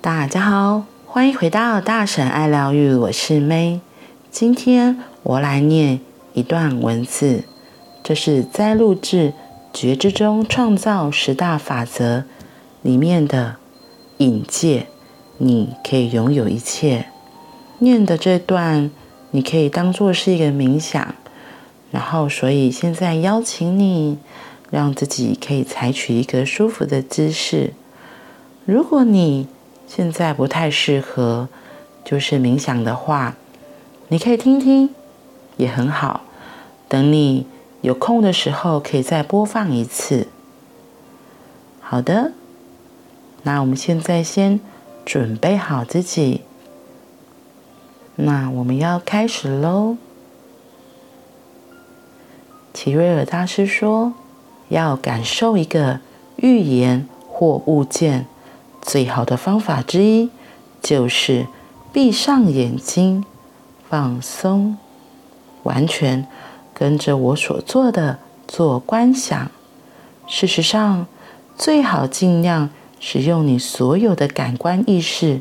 大家好，欢迎回到大婶爱疗愈，我是 May。今天我来念一段文字，这是摘录自《觉知中创造十大法则》里面的引介。你可以拥有一切。念的这段，你可以当做是一个冥想。然后，所以现在邀请你，让自己可以采取一个舒服的姿势。如果你现在不太适合，就是冥想的话，你可以听听，也很好。等你有空的时候，可以再播放一次。好的，那我们现在先准备好自己。那我们要开始喽。齐瑞尔大师说：“要感受一个预言或物件，最好的方法之一就是闭上眼睛，放松，完全跟着我所做的做观想。事实上，最好尽量使用你所有的感官意识。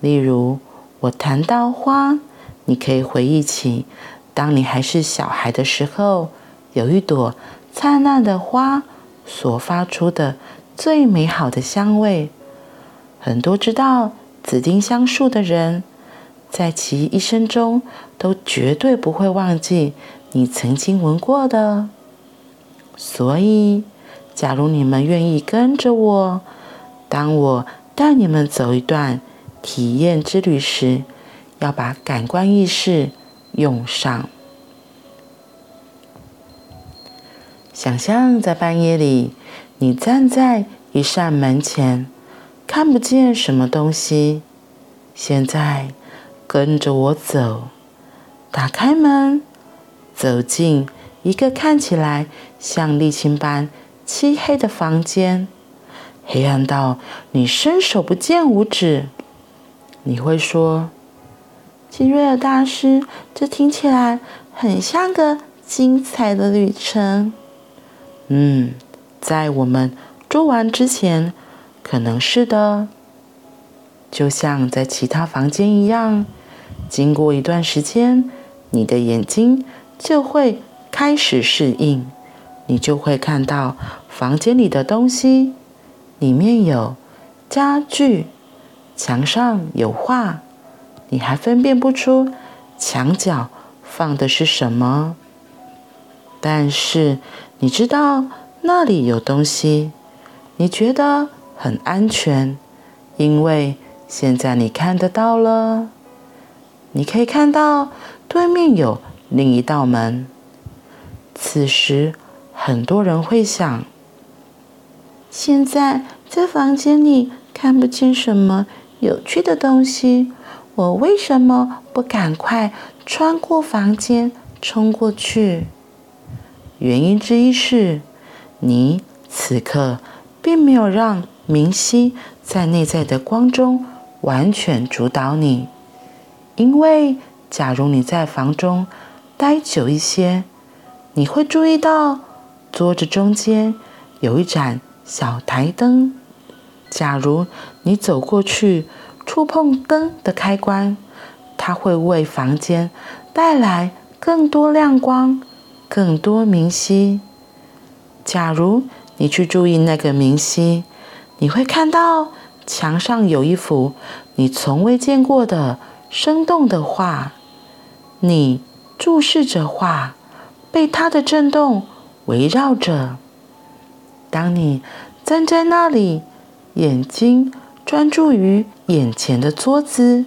例如，我谈到花，你可以回忆起，当你还是小孩的时候。”有一朵灿烂的花所发出的最美好的香味，很多知道紫丁香树的人，在其一生中都绝对不会忘记你曾经闻过的。所以，假如你们愿意跟着我，当我带你们走一段体验之旅时，要把感官意识用上。想象在半夜里，你站在一扇门前，看不见什么东西。现在跟着我走，打开门，走进一个看起来像沥青般漆黑的房间，黑暗到你伸手不见五指。你会说：“吉瑞尔大师，这听起来很像个精彩的旅程。”嗯，在我们做完之前，可能是的。就像在其他房间一样，经过一段时间，你的眼睛就会开始适应，你就会看到房间里的东西，里面有家具，墙上有画，你还分辨不出墙角放的是什么，但是。你知道那里有东西，你觉得很安全，因为现在你看得到了。你可以看到对面有另一道门。此时，很多人会想：现在在房间里看不见什么有趣的东西，我为什么不赶快穿过房间冲过去？原因之一是，你此刻并没有让明晰在内在的光中完全主导你。因为，假如你在房中待久一些，你会注意到桌子中间有一盏小台灯。假如你走过去触碰灯的开关，它会为房间带来更多亮光。更多明晰。假如你去注意那个明晰，你会看到墙上有一幅你从未见过的生动的画。你注视着画，被它的震动围绕着。当你站在那里，眼睛专注于眼前的桌子，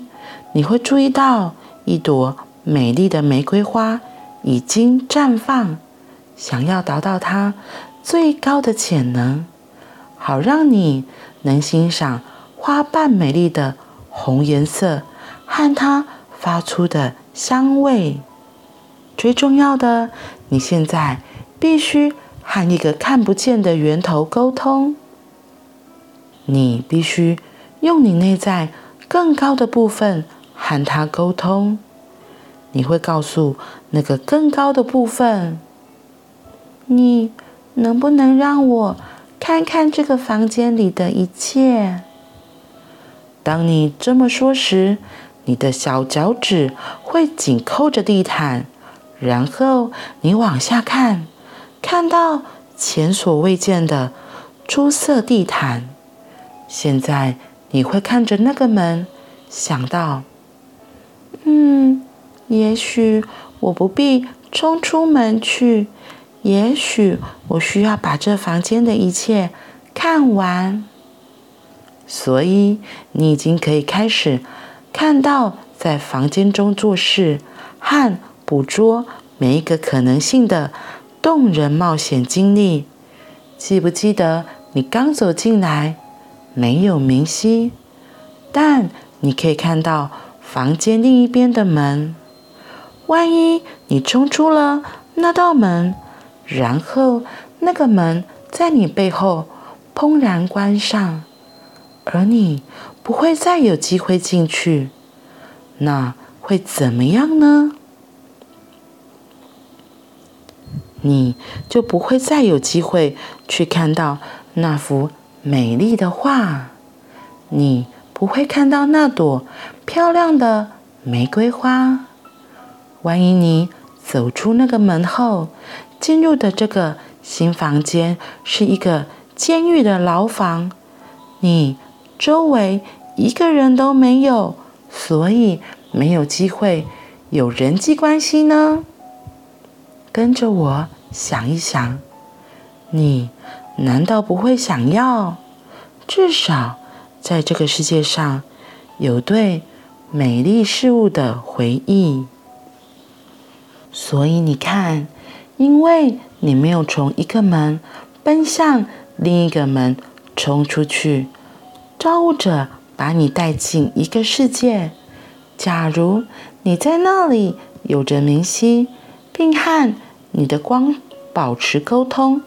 你会注意到一朵美丽的玫瑰花。已经绽放，想要达到它最高的潜能，好让你能欣赏花瓣美丽的红颜色和它发出的香味。最重要的，你现在必须和一个看不见的源头沟通。你必须用你内在更高的部分和它沟通。你会告诉那个更高的部分：“你能不能让我看看这个房间里的一切？”当你这么说时，你的小脚趾会紧扣着地毯，然后你往下看，看到前所未见的出色地毯。现在你会看着那个门，想到：嗯，也许我不必冲出门去，也许我需要把这房间的一切看完。所以你已经可以开始看到在房间中做事和捕捉每一个可能性的动人冒险经历。记不记得你刚走进来，没有明晰，但你可以看到房间另一边的门。万一你冲出了那道门，然后那个门在你背后砰然关上。而你不会再有机会进去，那会怎么样呢？你就不会再有机会去看到那幅美丽的画，你不会看到那朵漂亮的玫瑰花。万一你走出那个门后，进入的这个新房间是一个监狱的牢房，你。周围一个人都没有，所以没有机会有人际关系呢。跟着我想一想，你难道不会想要至少在这个世界上有对美丽事物的回忆？所以你看，因为你没有从一个门奔向另一个门冲出去。造物者把你带进一个世界。假如你在那里有着明晰，并和你的光保持沟通，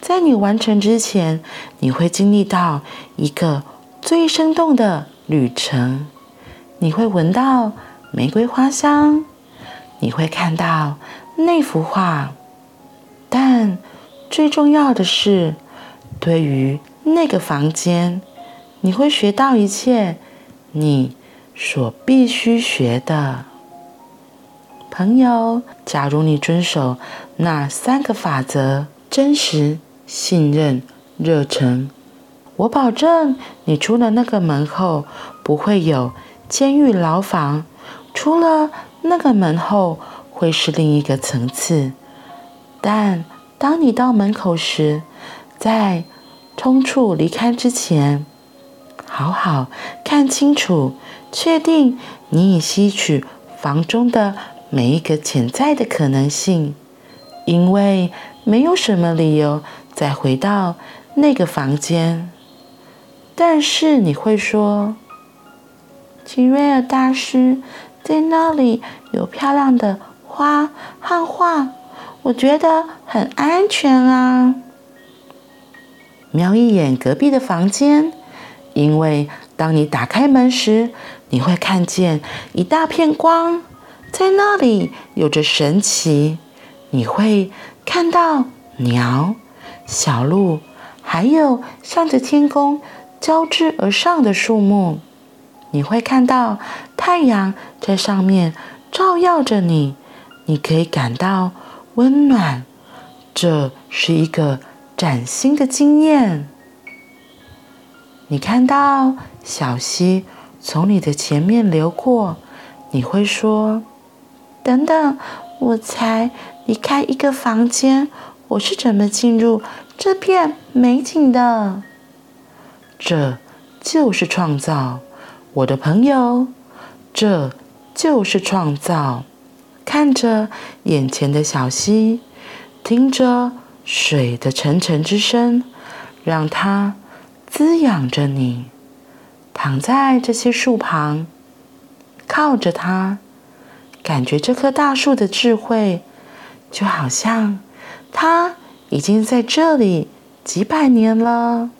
在你完成之前，你会经历到一个最生动的旅程。你会闻到玫瑰花香，你会看到那幅画，最重要的是，对于那个房间。你会学到一切你所必须学的。朋友，假如你遵守那三个法则：真实、信任、热忱，我保证你出了那个门后不会有监狱牢房，出了那个门后会是另一个层次。但当你到门口时，在冲出离开之前，好好看清楚，确定你已吸取房中的每一个潜在的可能性，因为没有什么理由再回到那个房间。但是你会说，吉瑞尔大师，在那里有漂亮的花和画，我觉得很安全啊。瞄一眼隔壁的房间。因为当你打开门时，你会看见一大片光，在那里有着神奇。你会看到鸟、小鹿，还有向着天空交织而上的树木。你会看到太阳在上面照耀着你，你可以感到温暖。这是一个崭新的经验。你看到小溪从你的前面流过，你会说：“等等，我才离开一个房间，我是怎么进入这片美景的？”这就是创造，我的朋友，这就是创造。看着眼前的小溪，听着水的沉沉之声，让它。滋养着你，躺在这些树旁，靠着它，感觉这棵大树的智慧，就好像它已经在这里几百年了。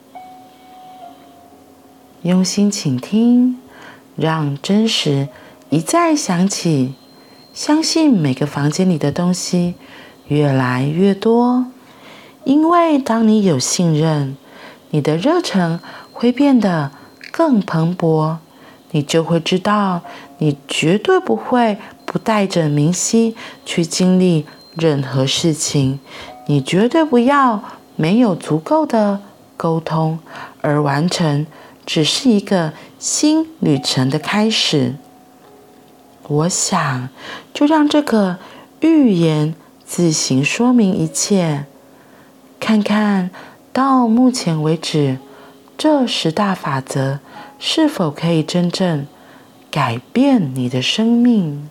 用心倾听，让真实一再响起。相信每个房间里的东西越来越多，因为当你有信任。你的热忱会变得更蓬勃，你就会知道，你绝对不会不带着明晰去经历任何事情。你绝对不要没有足够的沟通而完成，只是一个新旅程的开始。我想，就让这个预言自行说明一切。看看到目前为止，这十大法则是否可以真正改变你的生命？